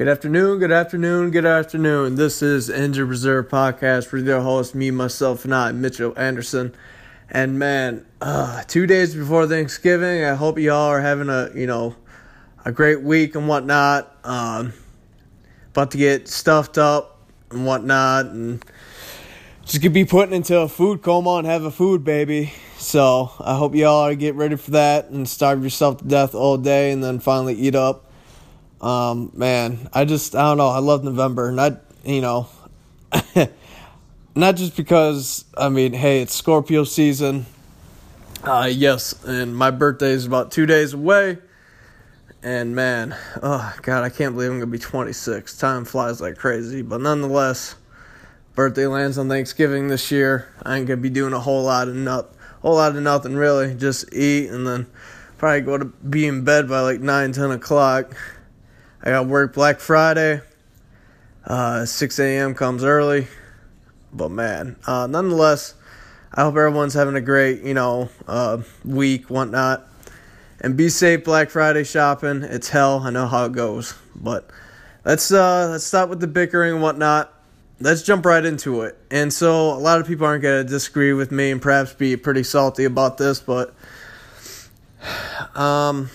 Good afternoon, good afternoon, good afternoon. This is Injured Reserve Podcast with your host, me, myself, and I, Mitchell Anderson. And man, uh, two days before Thanksgiving, I hope y'all are having a, you know, a great week and whatnot. Um, about to get stuffed up and whatnot, and just gonna be putting into a food coma and have a food baby. So I hope y'all are get ready for that and starve yourself to death all day and then finally eat up. Um, man, I just I don't know. I love November. Not you know, not just because I mean, hey, it's Scorpio season. Uh, yes, and my birthday is about two days away. And man, oh god, I can't believe I'm gonna be 26. Time flies like crazy, but nonetheless, birthday lands on Thanksgiving this year. I ain't gonna be doing a whole lot of nut, whole lot of nothing really. Just eat and then probably go to be in bed by like 9, 10 o'clock. I got work Black Friday. Uh, 6 a.m. comes early. But man, uh, nonetheless, I hope everyone's having a great, you know, uh, week, whatnot. And be safe Black Friday shopping. It's hell. I know how it goes. But let's uh let's stop with the bickering and whatnot. Let's jump right into it. And so a lot of people aren't gonna disagree with me and perhaps be pretty salty about this, but um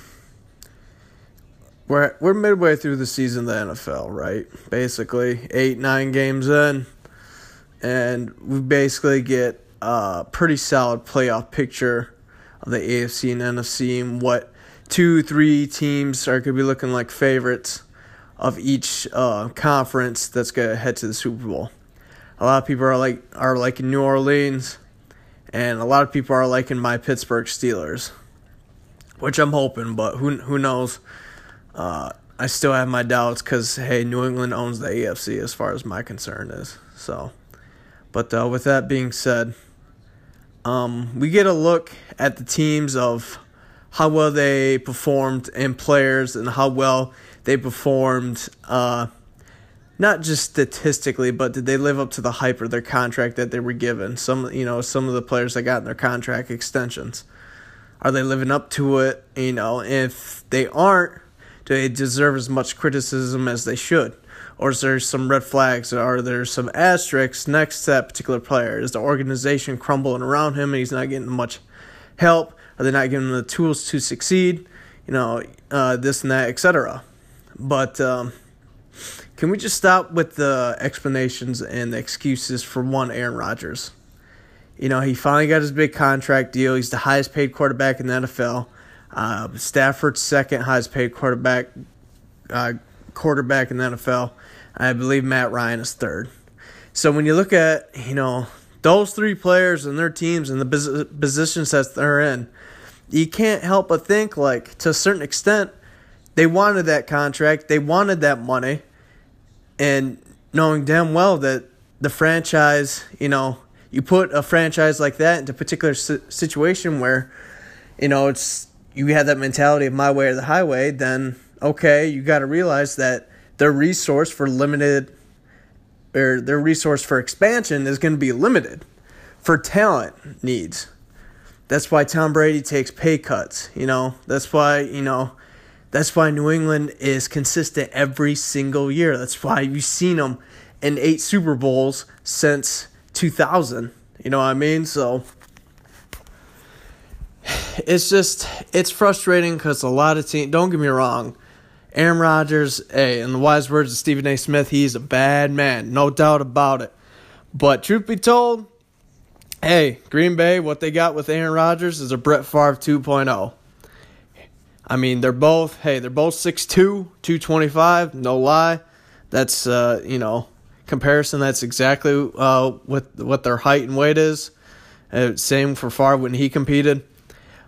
we're we're midway through the season of the NFL, right? Basically, eight nine games in, and we basically get a pretty solid playoff picture of the AFC and NFC and what two three teams are going to be looking like favorites of each uh, conference that's going to head to the Super Bowl. A lot of people are like are like in New Orleans, and a lot of people are liking my Pittsburgh Steelers, which I'm hoping, but who who knows. Uh, I still have my doubts because hey, New England owns the AFC as far as my concern is. So, but uh, with that being said, um, we get a look at the teams of how well they performed and players and how well they performed. Uh, not just statistically, but did they live up to the hype of their contract that they were given? Some, you know, some of the players that got in their contract extensions, are they living up to it? You know, if they aren't do they deserve as much criticism as they should? Or is there some red flags? Are there some asterisks next to that particular player? Is the organization crumbling around him and he's not getting much help? Are they not giving him the tools to succeed? You know, uh, this and that, etc. But um, can we just stop with the explanations and the excuses for one Aaron Rodgers? You know, he finally got his big contract deal. He's the highest paid quarterback in the NFL. Uh, Stafford's second highest paid quarterback uh, quarterback in the NFL. I believe Matt Ryan is third. So when you look at you know those three players and their teams and the positions that they're in, you can't help but think like to a certain extent they wanted that contract, they wanted that money, and knowing damn well that the franchise, you know, you put a franchise like that into a particular situation where, you know, it's you have that mentality of my way or the highway, then okay, you got to realize that their resource for limited or their resource for expansion is going to be limited for talent needs. That's why Tom Brady takes pay cuts, you know. That's why, you know, that's why New England is consistent every single year. That's why you've seen them in 8 Super Bowls since 2000. You know what I mean? So it's just it's frustrating because a lot of teams. Don't get me wrong, Aaron Rodgers. Hey, in the wise words of Stephen A. Smith, he's a bad man, no doubt about it. But truth be told, hey, Green Bay, what they got with Aaron Rodgers is a Brett Favre 2.0. I mean, they're both, hey, they're both 6'2, 225, no lie. That's, uh, you know, comparison, that's exactly uh, what, what their height and weight is. Uh, same for Favre when he competed.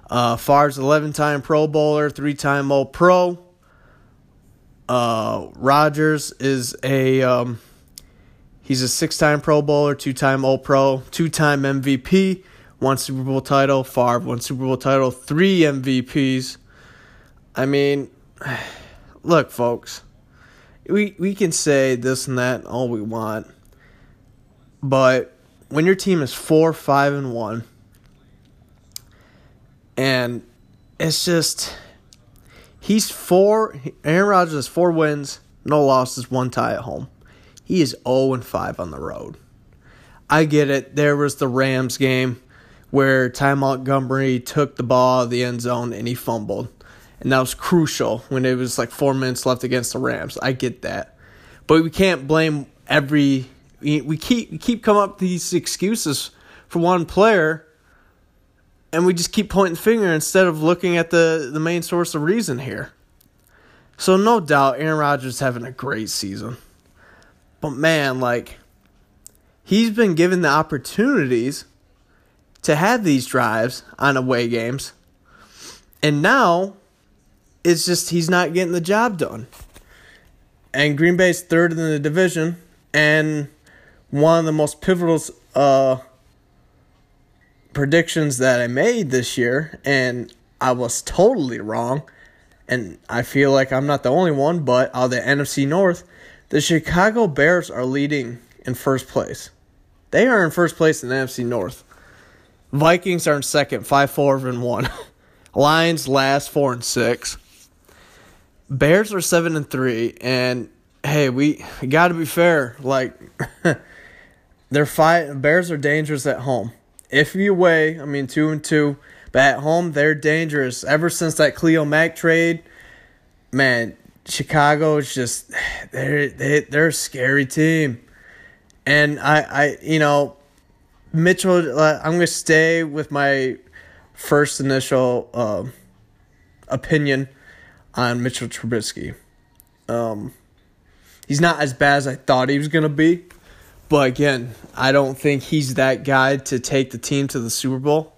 Uh, Favre's 11 time Pro Bowler, three time All Pro. Uh, Rodgers is a um, he's a six time Pro Bowler, two time All Pro, two time MVP, one Super Bowl title. Favre one Super Bowl title, three MVPs. I mean, look, folks, we we can say this and that all we want, but when your team is four, five, and one and it's just he's four Aaron Rodgers has four wins, no losses, one tie at home. He is 0 and 5 on the road. I get it. There was the Rams game where Ty Montgomery took the ball out of the end zone and he fumbled. And that was crucial when it was like four minutes left against the Rams. I get that. But we can't blame every we keep we keep coming up with these excuses for one player and we just keep pointing finger instead of looking at the, the main source of reason here. So no doubt Aaron Rodgers having a great season. But man, like he's been given the opportunities to have these drives on away games. And now it's just he's not getting the job done. And Green Bay's third in the division and one of the most pivotal uh, predictions that I made this year, and I was totally wrong. And I feel like I'm not the only one, but out of the NFC North, the Chicago Bears are leading in first place. They are in first place in the NFC North. Vikings are in second, five, four, and one. Lions last, four and six. Bears are seven and three, and hey, we, got to be fair. Like they're five. Bears are dangerous at home. If you weigh, I mean two and two, but at home they're dangerous. Ever since that Khalil Mack trade, man, Chicago is just they're they, they're a scary team, and I I you know Mitchell. I'm gonna stay with my first initial uh, opinion on Mitchell Trubisky. Um, he's not as bad as I thought he was gonna be. But again, I don't think he's that guy to take the team to the Super Bowl.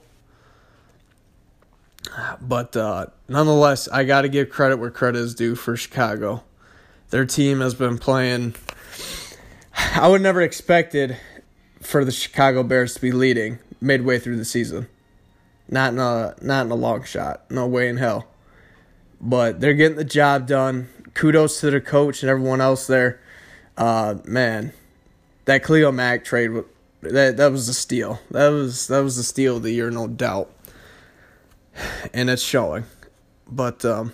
But uh, nonetheless, I got to give credit where credit is due for Chicago. Their team has been playing. I would never expected for the Chicago Bears to be leading midway through the season. Not in a not in a long shot. No way in hell. But they're getting the job done. Kudos to the coach and everyone else there. Uh, man, that Khalil Mack trade that that was a steal. That was that was the steal of the year, no doubt. And it's showing. But um,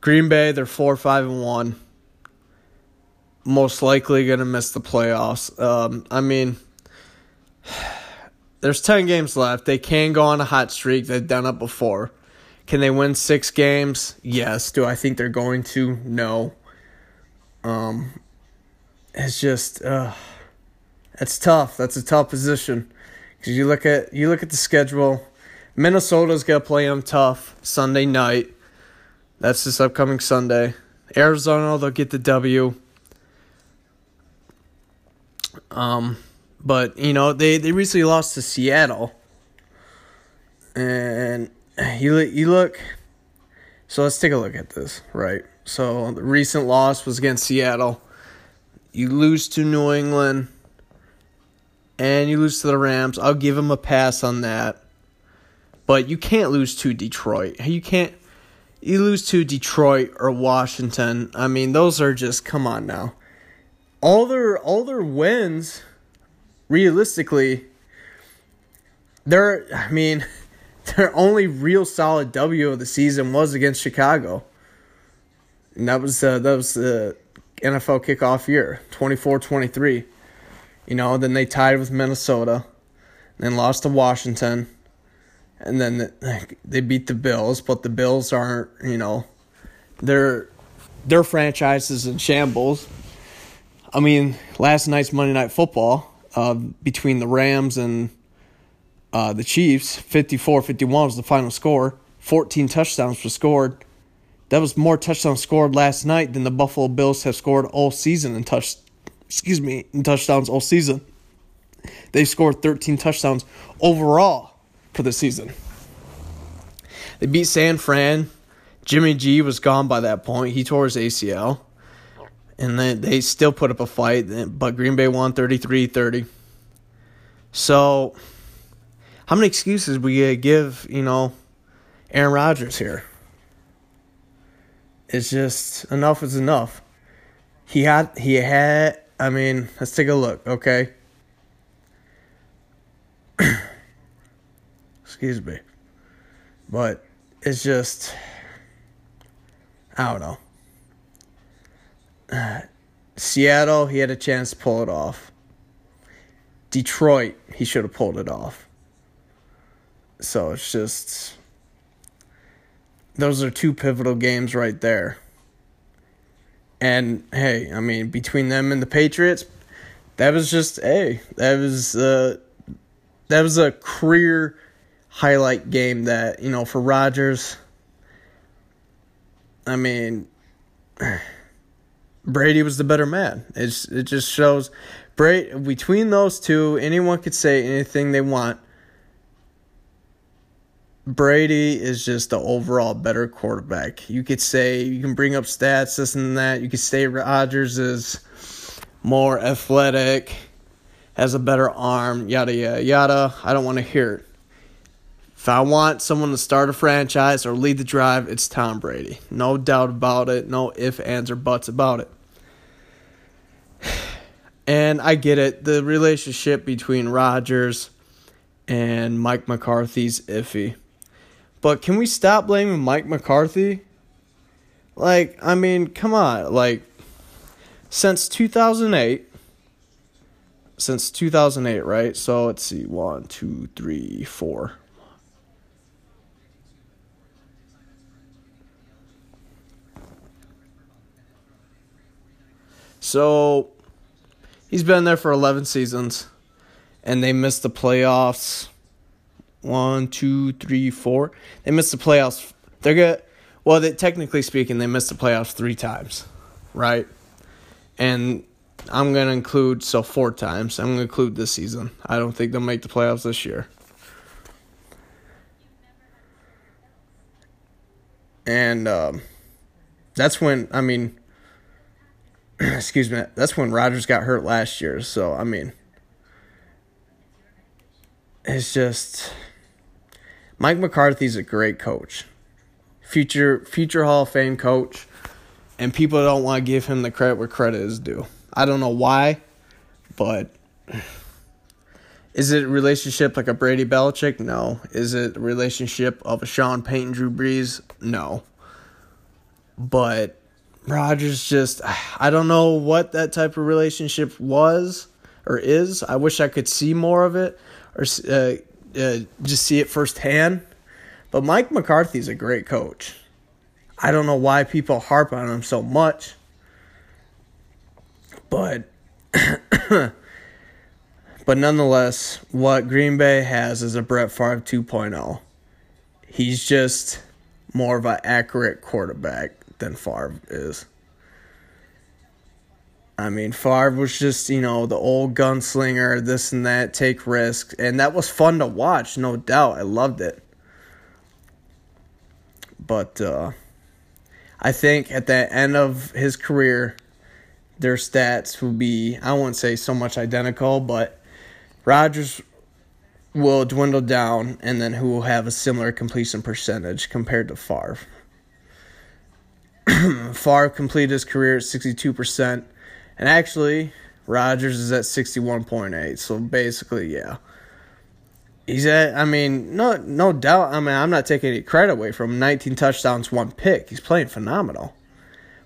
Green Bay, they're four, five, and one. Most likely gonna miss the playoffs. Um, I mean, there's ten games left. They can go on a hot streak. They've done it before. Can they win six games? Yes. Do I think they're going to? No. Um, it's just uh, it's tough. That's a tough position because you look at you look at the schedule. Minnesota's gonna play them tough Sunday night. That's this upcoming Sunday. Arizona, they'll get the W. Um, but you know they they recently lost to Seattle, and you you look. So let's take a look at this, right? So the recent loss was against Seattle. You lose to New England and you lose to the Rams. I'll give them a pass on that. But you can't lose to Detroit. You can't you lose to Detroit or Washington. I mean, those are just come on now. All their all their wins realistically their I mean, their only real solid W of the season was against Chicago. And that was uh, that was uh, NFL kickoff year, 24-23. You know, then they tied with Minnesota, then lost to Washington, and then they beat the Bills, but the Bills aren't, you know, their their franchise is in shambles. I mean, last night's Monday Night Football uh, between the Rams and uh, the Chiefs, 54-51 was the final score. 14 touchdowns were scored. That was more touchdowns scored last night than the Buffalo Bills have scored all season in touch excuse me, in touchdowns all season. They scored 13 touchdowns overall for the season. They beat San Fran. Jimmy G was gone by that point. He tore his ACL. And then they still put up a fight, but Green Bay won 33 30. So, how many excuses we give, you know, Aaron Rodgers here? It's just enough is enough. He had he had I mean, let's take a look, okay? Excuse me. But it's just I don't know. Seattle, he had a chance to pull it off. Detroit, he should have pulled it off. So it's just those are two pivotal games right there. And hey, I mean, between them and the Patriots, that was just hey, that was uh that was a career highlight game that, you know, for Rodgers. I mean, Brady was the better man. It's it just shows Brady between those two, anyone could say anything they want. Brady is just the overall better quarterback. You could say you can bring up stats, this and that. You could say Rodgers is more athletic, has a better arm, yada yada yada. I don't want to hear it. If I want someone to start a franchise or lead the drive, it's Tom Brady. No doubt about it. No if, ands, or buts about it. And I get it. The relationship between Rodgers and Mike McCarthy's iffy. But can we stop blaming Mike McCarthy? Like, I mean, come on. Like, since 2008, since 2008, right? So let's see. One, two, three, four. So he's been there for 11 seasons, and they missed the playoffs. One, two, three, four. They missed the playoffs. They're good. Well, they, technically speaking, they missed the playoffs three times, right? And I'm going to include, so four times. I'm going to include this season. I don't think they'll make the playoffs this year. And um, that's when, I mean, excuse me, that's when Rodgers got hurt last year. So, I mean, it's just Mike McCarthy's a great coach. Future future Hall of Fame coach, and people don't want to give him the credit where credit is due. I don't know why, but is it a relationship like a Brady Belichick? No. Is it a relationship of a Sean Payton Drew Brees? No. But Rodgers just I don't know what that type of relationship was or is. I wish I could see more of it or uh, uh, just see it firsthand. But Mike McCarthy's a great coach. I don't know why people harp on him so much. But but nonetheless, what Green Bay has is a Brett Favre 2.0. He's just more of an accurate quarterback than Favre is. I mean, Favre was just, you know, the old gunslinger, this and that, take risks. And that was fun to watch, no doubt. I loved it. But uh, I think at the end of his career, their stats will be, I won't say so much identical, but Rodgers will dwindle down, and then who will have a similar completion percentage compared to Favre. Favre completed his career at 62%, and actually, Rodgers is at 61.8. So basically, yeah. He's at, I mean, no, no doubt. I mean, I'm not taking any credit away from him. 19 touchdowns, one pick. He's playing phenomenal.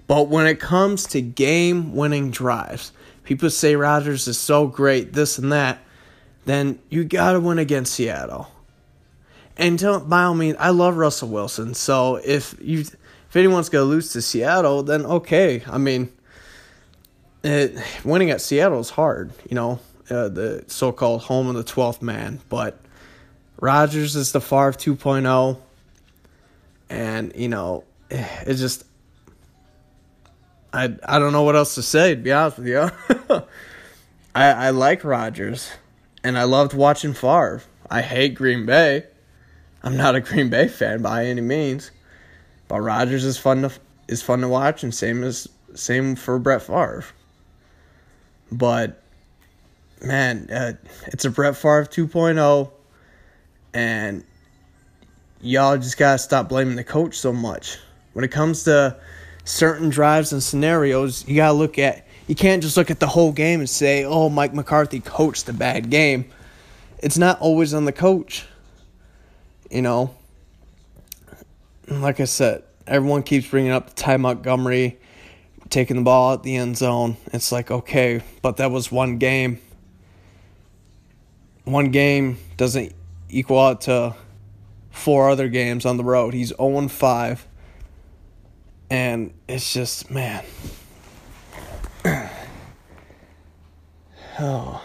But when it comes to game winning drives, people say Rodgers is so great, this and that, then you got to win against Seattle. And to, by all means, I love Russell Wilson. So if you if anyone's to lose to Seattle, then okay. I mean, it, winning at Seattle is hard, you know, uh, the so called home of the 12th man. But Rodgers is the Favre 2.0. And, you know, it just. I, I don't know what else to say, to be honest with you. I, I like Rodgers, and I loved watching Favre. I hate Green Bay. I'm not a Green Bay fan by any means. But Rodgers is fun to is fun to watch, and same as same for Brett Favre. But man, uh, it's a Brett Favre 2.0, and y'all just gotta stop blaming the coach so much. When it comes to certain drives and scenarios, you gotta look at. You can't just look at the whole game and say, "Oh, Mike McCarthy coached a bad game." It's not always on the coach. You know, like I said, everyone keeps bringing up Ty Montgomery taking the ball at the end zone. It's like, okay, but that was one game. One game doesn't equal out to four other games on the road. He's 0 5. And it's just, man. oh.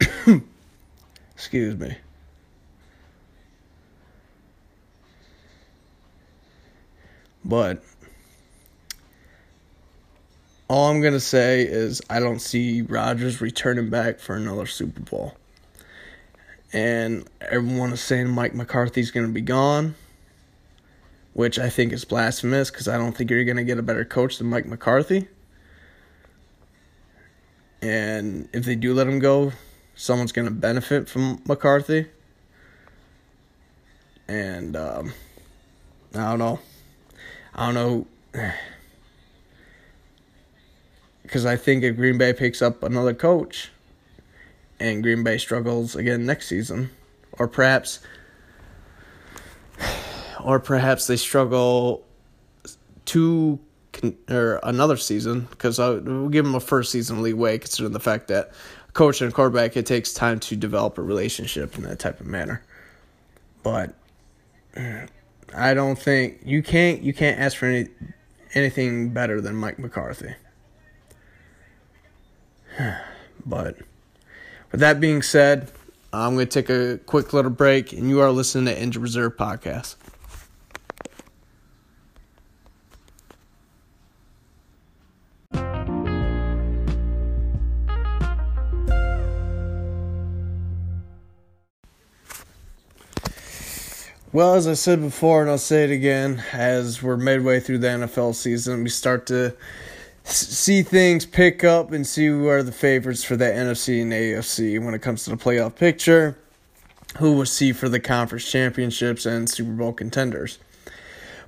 Excuse me. But all I'm going to say is I don't see Rodgers returning back for another Super Bowl. And everyone is saying Mike McCarthy's going to be gone, which I think is blasphemous because I don't think you're going to get a better coach than Mike McCarthy. And if they do let him go, someone's going to benefit from McCarthy. And um, I don't know. I don't know. Because I think if Green Bay picks up another coach and Green Bay struggles again next season, or perhaps, or perhaps they struggle two or another season because I will give them a first season leeway considering the fact that coach and quarterback it takes time to develop a relationship in that type of manner. But I don't think you can't you can't ask for any anything better than Mike McCarthy. but with that being said, I'm going to take a quick little break, and you are listening to Injured Reserve Podcast. Well, as I said before, and I'll say it again, as we're midway through the NFL season, we start to see things pick up and see who are the favorites for the NFC and AFC when it comes to the playoff picture, who will see for the conference championships and Super Bowl contenders.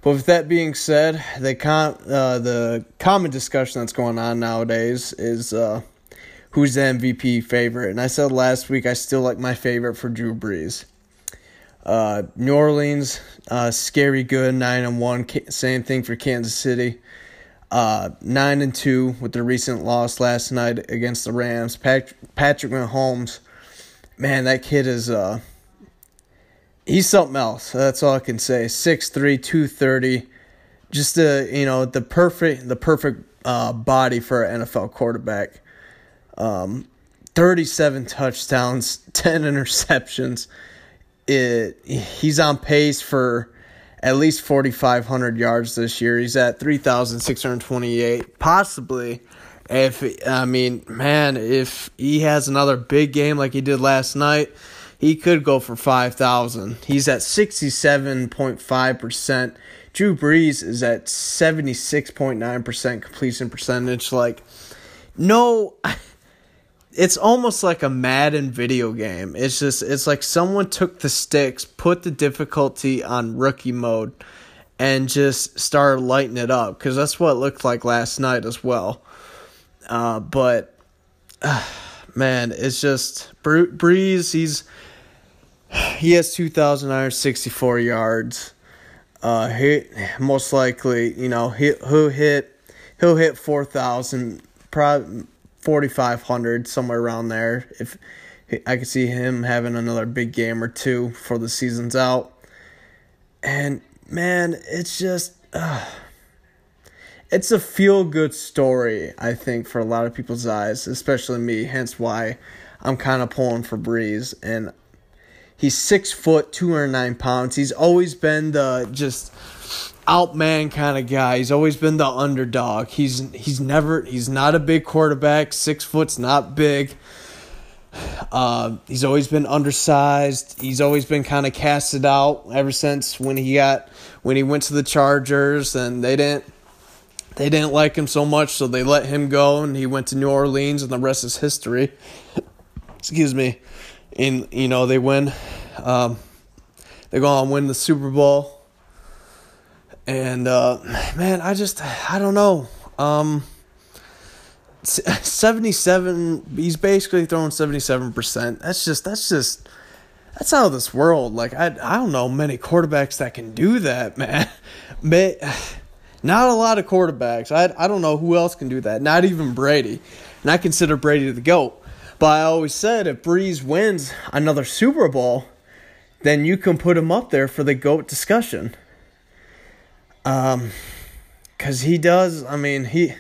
But with that being said, the uh, the common discussion that's going on nowadays is uh, who's the MVP favorite. And I said last week I still like my favorite for Drew Brees. Uh, New Orleans, uh, scary good, nine and one. Same thing for Kansas City, uh, nine and two with the recent loss last night against the Rams. Patrick, Patrick Mahomes, man, that kid is uh, he's something else. That's all I can say. 6'3", 230. just the you know the perfect the perfect uh, body for an NFL quarterback. Um, thirty seven touchdowns, ten interceptions it he's on pace for at least 4500 yards this year. He's at 3628 possibly if I mean, man, if he has another big game like he did last night, he could go for 5000. He's at 67.5%. Drew Brees is at 76.9% completion percentage like no it's almost like a Madden video game. It's just it's like someone took the sticks, put the difficulty on rookie mode, and just started lighting it up because that's what it looked like last night as well. Uh, but uh, man, it's just Brees. He's he has two thousand nine hundred sixty four yards. Uh, he most likely, you know, he he'll hit he'll hit four thousand. Probably 4500 somewhere around there if I could see him having another big game or two for the season's out. And man, it's just uh, it's a feel good story, I think, for a lot of people's eyes, especially me, hence why I'm kind of pulling for Brees. And he's six foot, 209 pounds. He's always been the just outman kind of guy. He's always been the underdog. He's he's never he's not a big quarterback. Six foot's not big. Uh, he's always been undersized. He's always been kind of casted out ever since when he got when he went to the Chargers and they didn't they didn't like him so much, so they let him go and he went to New Orleans and the rest is history. Excuse me. And you know they win. Um, they go on win the Super Bowl and uh, man, I just I don't know. Um, 77 he's basically throwing 77%. That's just that's just that's out of this world. Like I I don't know many quarterbacks that can do that, man. But not a lot of quarterbacks. I I don't know who else can do that. Not even Brady. And I consider Brady the GOAT. But I always said if Brees wins another Super Bowl, then you can put him up there for the GOAT discussion. Um cuz he does, I mean, he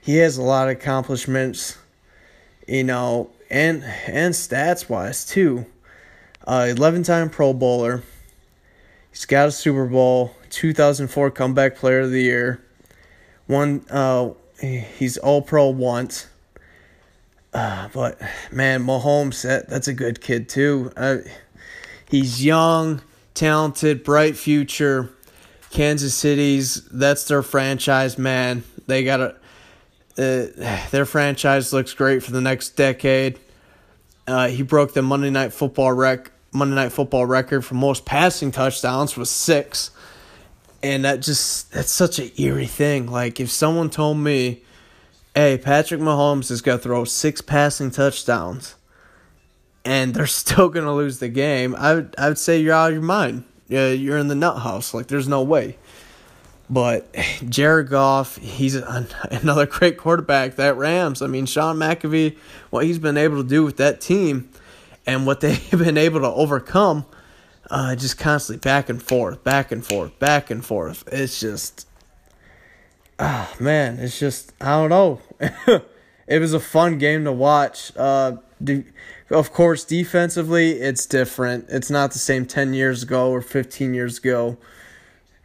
he has a lot of accomplishments, you know, and and stats wise too. Uh, 11 time Pro Bowler. He's got a Super Bowl, 2004 Comeback Player of the Year. One, uh, he's All Pro once. Uh, but man, Mahomes, that, that's a good kid too. Uh, he's young, talented, bright future. Kansas City's that's their franchise, man. They got a uh, their franchise looks great for the next decade. Uh, he broke the Monday Night Football rec Monday Night Football record for most passing touchdowns with six, and that just that's such an eerie thing. Like if someone told me, "Hey, Patrick Mahomes is gonna throw six passing touchdowns," and they're still gonna lose the game, I would I would say you're out of your mind. Yeah, you're in the nut house. Like there's no way. But Jared Goff, he's another great quarterback. That Rams, I mean, Sean McVay, what he's been able to do with that team and what they've been able to overcome, uh, just constantly back and forth, back and forth, back and forth. It's just, oh man, it's just I don't know. it was a fun game to watch. Uh, of course, defensively, it's different. It's not the same ten years ago or fifteen years ago,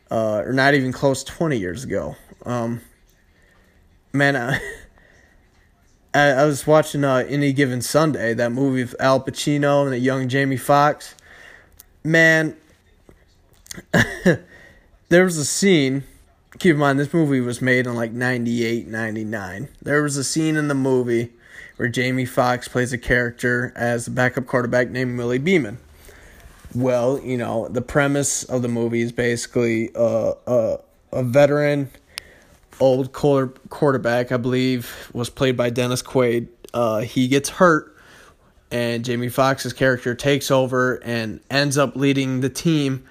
uh, or not even close twenty years ago. Um, man. I, I, I was watching uh, Any Given Sunday, that movie with Al Pacino and the young Jamie Foxx. Man, there was a scene. Keep in mind, this movie was made in like 98, 99. There was a scene in the movie where Jamie Foxx plays a character as a backup quarterback named Willie Beamen. Well, you know, the premise of the movie is basically uh, uh, a veteran old quarterback, I believe, was played by Dennis Quaid. Uh, he gets hurt, and Jamie Foxx's character takes over and ends up leading the team.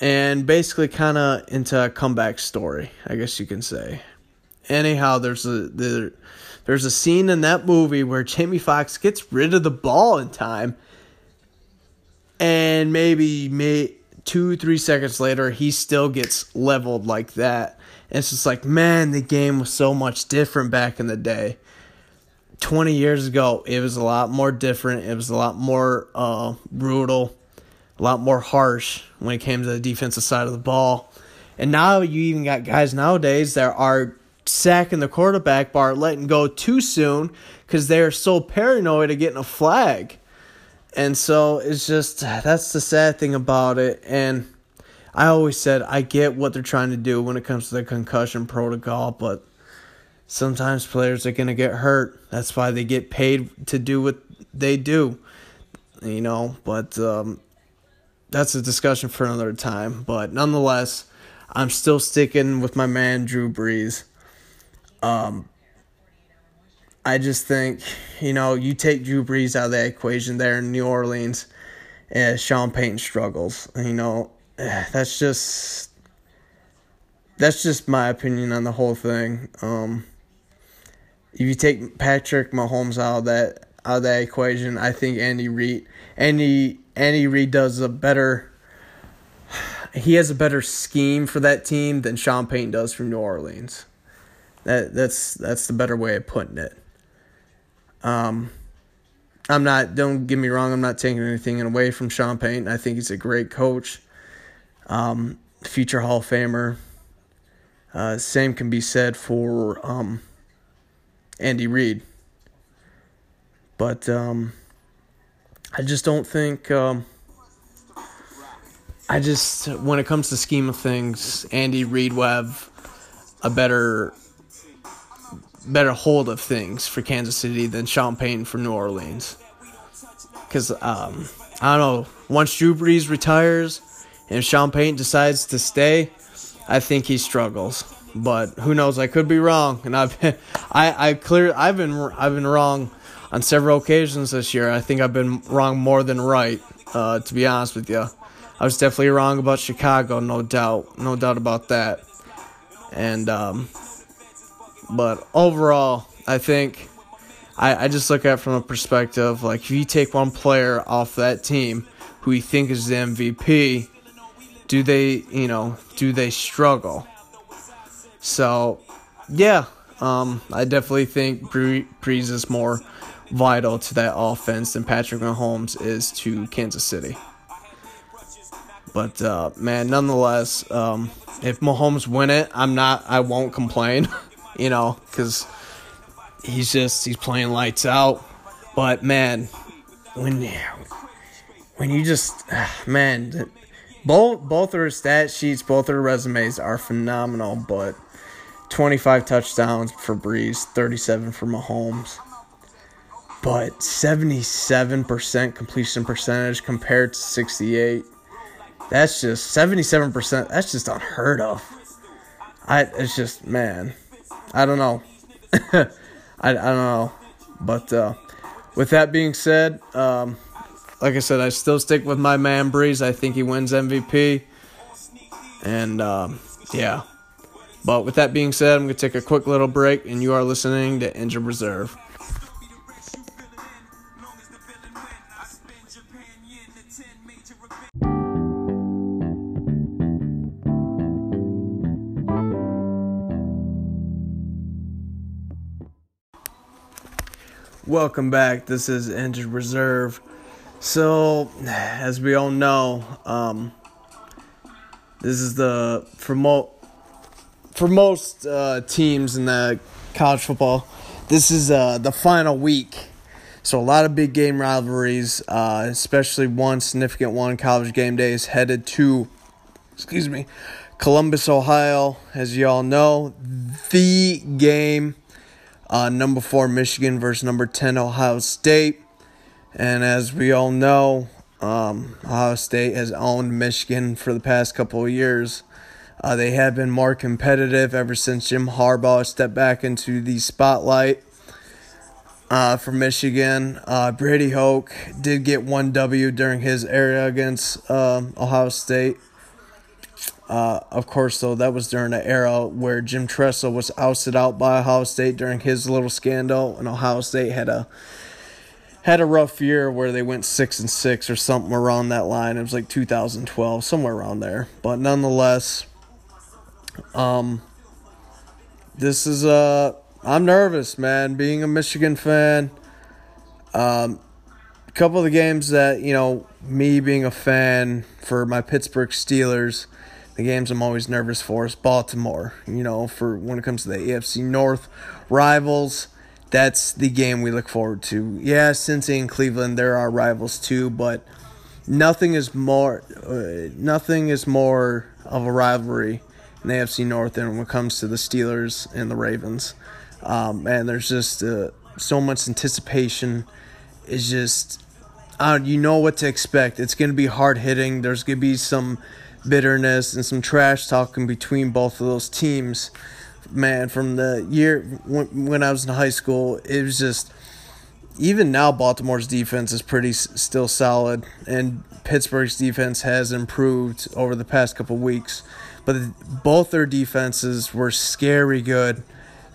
And basically, kind of into a comeback story, I guess you can say. Anyhow, there's a there, there's a scene in that movie where Jamie Foxx gets rid of the ball in time, and maybe may two three seconds later he still gets leveled like that and it's just like, man, the game was so much different back in the day. 20 years ago, it was a lot more different. It was a lot more uh, brutal, a lot more harsh when it came to the defensive side of the ball. And now you even got guys nowadays that are sacking the quarterback bar, letting go too soon because they're so paranoid of getting a flag. And so it's just, that's the sad thing about it. And I always said I get what they're trying to do when it comes to the concussion protocol, but sometimes players are going to get hurt. That's why they get paid to do what they do, you know. But um, that's a discussion for another time. But nonetheless, I'm still sticking with my man Drew Brees. Um, I just think, you know, you take Drew Brees out of that equation there in New Orleans, and Sean Payton struggles. You know, that's just that's just my opinion on the whole thing. Um, if you take Patrick Mahomes out of that out of that equation, I think Andy Reid Andy Andy Reid does a better he has a better scheme for that team than Sean Payton does for New Orleans. That that's that's the better way of putting it. Um I'm not don't get me wrong, I'm not taking anything away from Sean Payton. I think he's a great coach um, future Hall of Famer. Uh, same can be said for um, Andy Reid. But um, I just don't think. Um, I just, when it comes to scheme of things, Andy Reid will have a better, better hold of things for Kansas City than Sean Payton for New Orleans. Because um, I don't know. Once Drew Brees retires, and Sean Payton decides to stay, I think he struggles. But who knows? I could be wrong, and I've been, I I clear I've been I've been wrong on several occasions this year. I think I've been wrong more than right, uh, to be honest with you. I was definitely wrong about Chicago, no doubt, no doubt about that. And um, but overall, I think I, I just look at it from a perspective like if you take one player off that team who you think is the MVP, do they you know do they struggle? So yeah, um, I definitely think Brees is more vital to that offense than Patrick Mahomes is to Kansas City. But uh, man, nonetheless, um, if Mahomes win it, I'm not. I won't complain, you know, because he's just he's playing lights out. But man, when when you just ah, man, both both of their stat sheets, both of their resumes are phenomenal. But 25 touchdowns for Brees, 37 for Mahomes. But 77% completion percentage compared to 68. That's just 77%. That's just unheard of. I it's just man. I don't know. I, I don't know. But uh, with that being said, um, like I said, I still stick with my man Brees. I think he wins MVP. And um, yeah. But with that being said, I'm going to take a quick little break, and you are listening to Injured Reserve. Welcome back. This is Injured Reserve. So, as we all know, um, this is the for mo- for most uh, teams in the college football. This is uh, the final week, so a lot of big game rivalries, uh, especially one significant one. College game day is headed to, excuse me, Columbus, Ohio. As you all know, the game uh, number four, Michigan versus number 10, Ohio State. And as we all know, um, Ohio State has owned Michigan for the past couple of years. Uh, they have been more competitive ever since Jim Harbaugh stepped back into the spotlight uh, for Michigan. Uh, Brady Hoke did get one W during his era against um, Ohio State. Uh, of course, though, that was during an era where Jim Tressel was ousted out by Ohio State during his little scandal, and Ohio State had a had a rough year where they went six and six or something around that line. It was like 2012, somewhere around there. But nonetheless, um, this is uh, I'm nervous, man. Being a Michigan fan, um, a couple of the games that you know, me being a fan for my Pittsburgh Steelers the games I'm always nervous for is Baltimore. You know, for when it comes to the AFC North rivals, that's the game we look forward to. Yeah, Cincy and Cleveland, there are our rivals too, but nothing is more uh, nothing is more of a rivalry in the AFC North than when it comes to the Steelers and the Ravens. Um, and there's just uh, so much anticipation. It's just uh, you know what to expect. It's going to be hard hitting. There's going to be some bitterness and some trash talking between both of those teams. Man, from the year when, when I was in high school, it was just even now Baltimore's defense is pretty still solid, and Pittsburgh's defense has improved over the past couple weeks. But both their defenses were scary good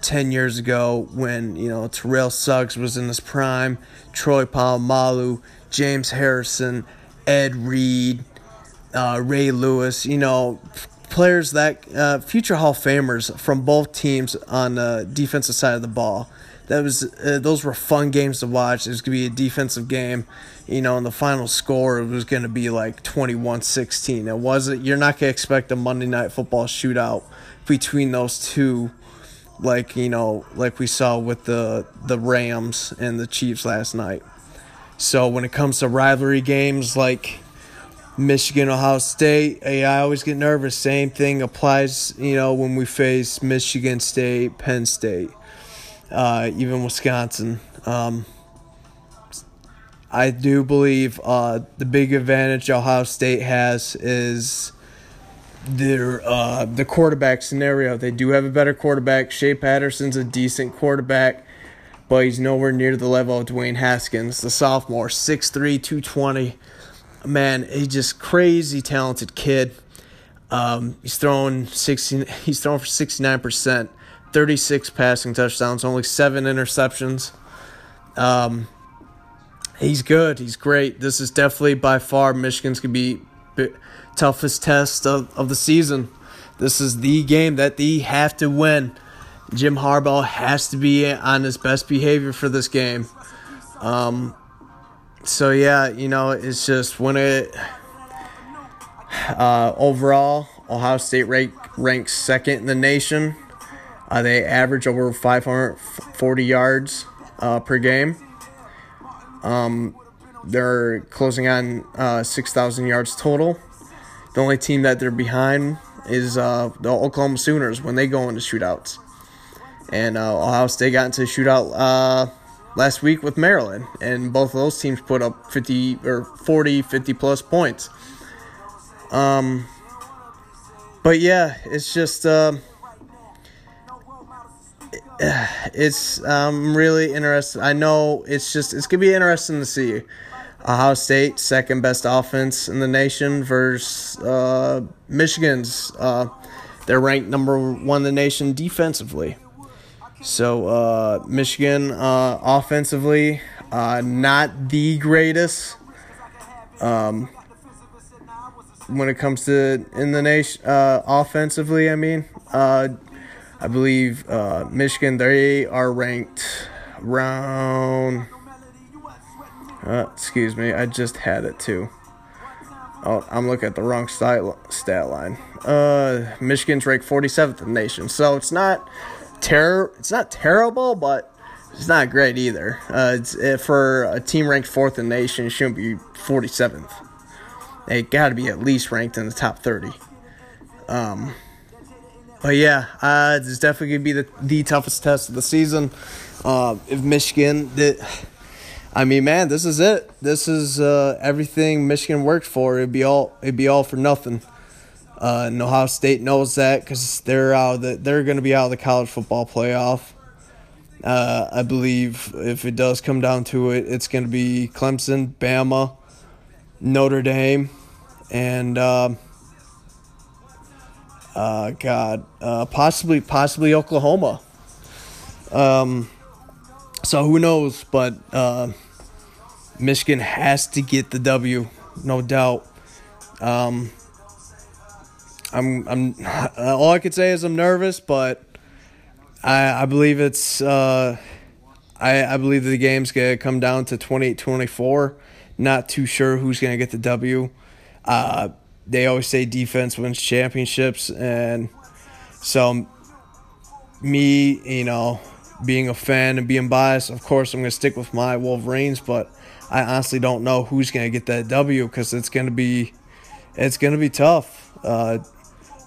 ten years ago when you know Terrell Suggs was in his prime, Troy Polamalu, James Harrison, Ed Reed, uh, Ray Lewis, you know, players that uh, future Hall of Famers from both teams on the defensive side of the ball. That was uh, those were fun games to watch. It was gonna be a defensive game, you know, and the final score was gonna be like 21-16. It wasn't. You're not gonna expect a Monday night football shootout between those two, like you know, like we saw with the the Rams and the Chiefs last night. So when it comes to rivalry games like Michigan, Ohio State. I always get nervous. Same thing applies, you know, when we face Michigan State, Penn State, uh, even Wisconsin. Um, I do believe uh, the big advantage Ohio State has is their uh, the quarterback scenario. They do have a better quarterback. Shea Patterson's a decent quarterback, but he's nowhere near the level of Dwayne Haskins, the sophomore, 6'3", 220. Man, he's just crazy talented kid. Um, he's throwing 16, he's throwing for 69%, 36 passing touchdowns, only 7 interceptions. Um, he's good. He's great. This is definitely by far Michigan's going to be toughest test of, of the season. This is the game that they have to win. Jim Harbaugh has to be on his best behavior for this game. Um, so yeah, you know, it's just when it uh, overall Ohio State rank, ranks second in the nation. Uh, they average over 540 yards uh, per game. Um, they're closing on uh, 6,000 yards total. The only team that they're behind is uh, the Oklahoma Sooners when they go into shootouts. And uh, Ohio State got into a shootout last week with Maryland, and both of those teams put up 50 or 40, 50 plus points. Um, but yeah, it's just uh, it's um, really interesting. I know it's just it's gonna be interesting to see Ohio State, second best offense in the nation, versus uh, Michigan's. Uh, they're ranked number one in the nation defensively. So uh, Michigan uh, offensively, uh, not the greatest. Um, when it comes to in the nation uh, offensively, I mean, uh, I believe uh, Michigan they are ranked around. Uh, excuse me, I just had it too. Oh, I'm looking at the wrong stat, line. Michigan's ranked 47th in the nation, so it's not ter- It's not terrible, but it's not great either. Uh, it's it, for a team ranked fourth in the nation, it shouldn't be 47th. They got to be at least ranked in the top 30. Um, but yeah, uh, it's definitely gonna be the, the toughest test of the season. Uh, if Michigan, the, I mean, man, this is it. This is uh, everything Michigan worked for. It'd be all it'd be all for nothing. Uh, and Ohio State knows that because they're out. The, they're going to be out of the college football playoff. Uh, I believe if it does come down to it, it's going to be Clemson, Bama, Notre Dame, and uh, uh, God, uh, possibly possibly Oklahoma. Um, so who knows? But uh, Michigan has to get the W, no doubt. Um, I'm I'm all I could say is I'm nervous, but I I believe it's uh, I I believe the game's gonna come down to 28-24. Not too sure who's gonna get the W. Uh, they always say defense wins championships, and so me, you know, being a fan and being biased, of course I'm gonna stick with my Wolverines, but I honestly don't know who's gonna get that W because it's gonna be it's gonna be tough. Uh,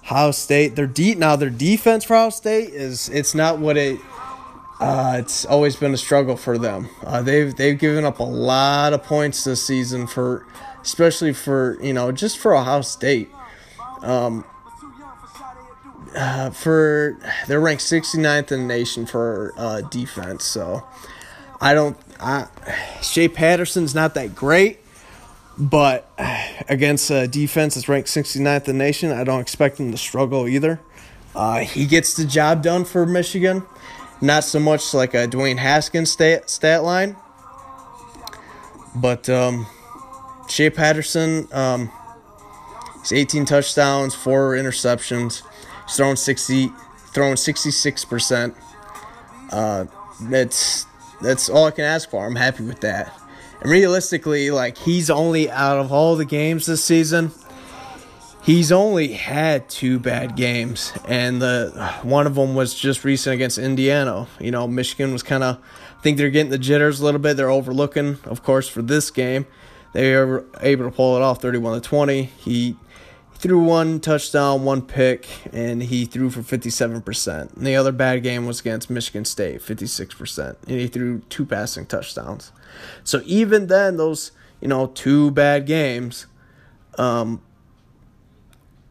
Ohio State, their deep now their defense for Ohio State is it's not what it. Uh, it's always been a struggle for them. Uh, they've they've given up a lot of points this season for, especially for you know just for Ohio State. Um, uh, for they're ranked 69th in the nation for uh, defense. So I don't. I, Shea Patterson's not that great. But against a defense that's ranked 69th in the nation, I don't expect him to struggle either. Uh, he gets the job done for Michigan. Not so much like a Dwayne Haskins stat, stat line. But um, Shea Patterson, um, he's 18 touchdowns, four interceptions. He's throwing 60, throwing 66%. Uh, that's that's all I can ask for. I'm happy with that. And realistically, like he's only out of all the games this season, he's only had two bad games, and the one of them was just recent against Indiana. You know, Michigan was kind of, I think they're getting the jitters a little bit. They're overlooking, of course, for this game. They were able to pull it off, thirty-one to twenty. He threw one touchdown, one pick, and he threw for 57%. And the other bad game was against Michigan State, 56%. And he threw two passing touchdowns. So even then, those, you know, two bad games, um,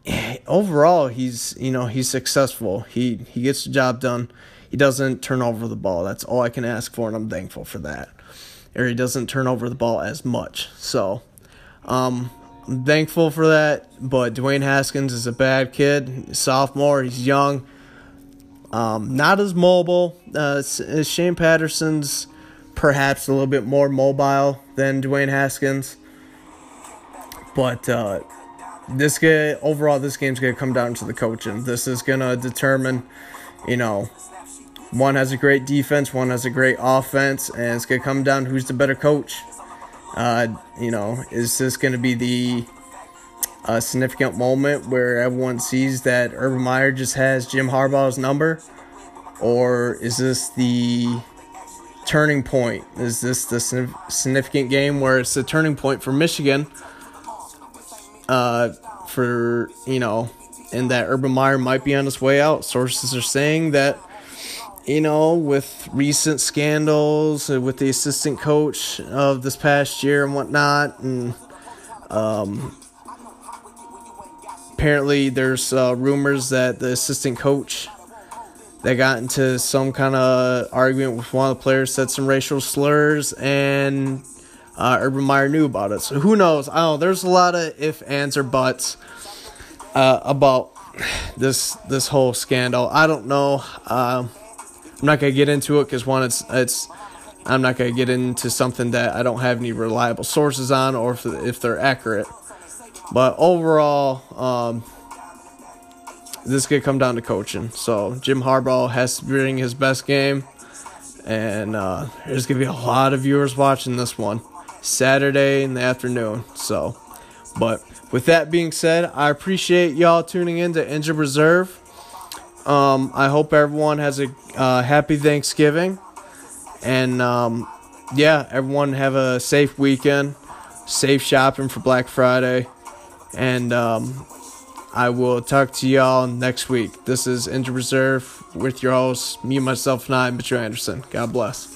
overall, he's, you know, he's successful. He, he gets the job done. He doesn't turn over the ball. That's all I can ask for, and I'm thankful for that. Or he doesn't turn over the ball as much. So, um, I'm thankful for that. But Dwayne Haskins is a bad kid, sophomore. He's young, um, not as mobile. Uh, Shane Patterson's perhaps a little bit more mobile than Dwayne Haskins. But uh, this game overall, this game's gonna come down to the coaching. This is gonna determine, you know, one has a great defense, one has a great offense, and it's gonna come down who's the better coach. Uh, you know, is this gonna be the uh, significant moment where everyone sees that Urban Meyer just has Jim Harbaugh's number, or is this the turning point? Is this the significant game where it's the turning point for Michigan? uh, for you know, and that Urban Meyer might be on his way out. Sources are saying that you know, with recent scandals uh, with the assistant coach of this past year and whatnot, and um, apparently there's uh, rumors that the assistant coach that got into some kind of argument with one of the players said some racial slurs and uh, Urban Meyer knew about it. So who knows? I don't know. There's a lot of if, ands, or buts uh, about this this whole scandal. I don't know. Uh, I'm not gonna get into it because one, it's it's. I'm not gonna get into something that I don't have any reliable sources on, or if, if they're accurate. But overall, um, this could come down to coaching. So Jim Harbaugh has to bring his best game, and uh, there's gonna be a lot of viewers watching this one. Saturday in the afternoon. So, but with that being said, I appreciate y'all tuning in to Injured Reserve. Um, I hope everyone has a uh, happy Thanksgiving, and um, yeah, everyone have a safe weekend, safe shopping for Black Friday, and um, I will talk to y'all next week. This is Injured Reserve with your host, me, myself, and I, Mitchell Anderson. God bless.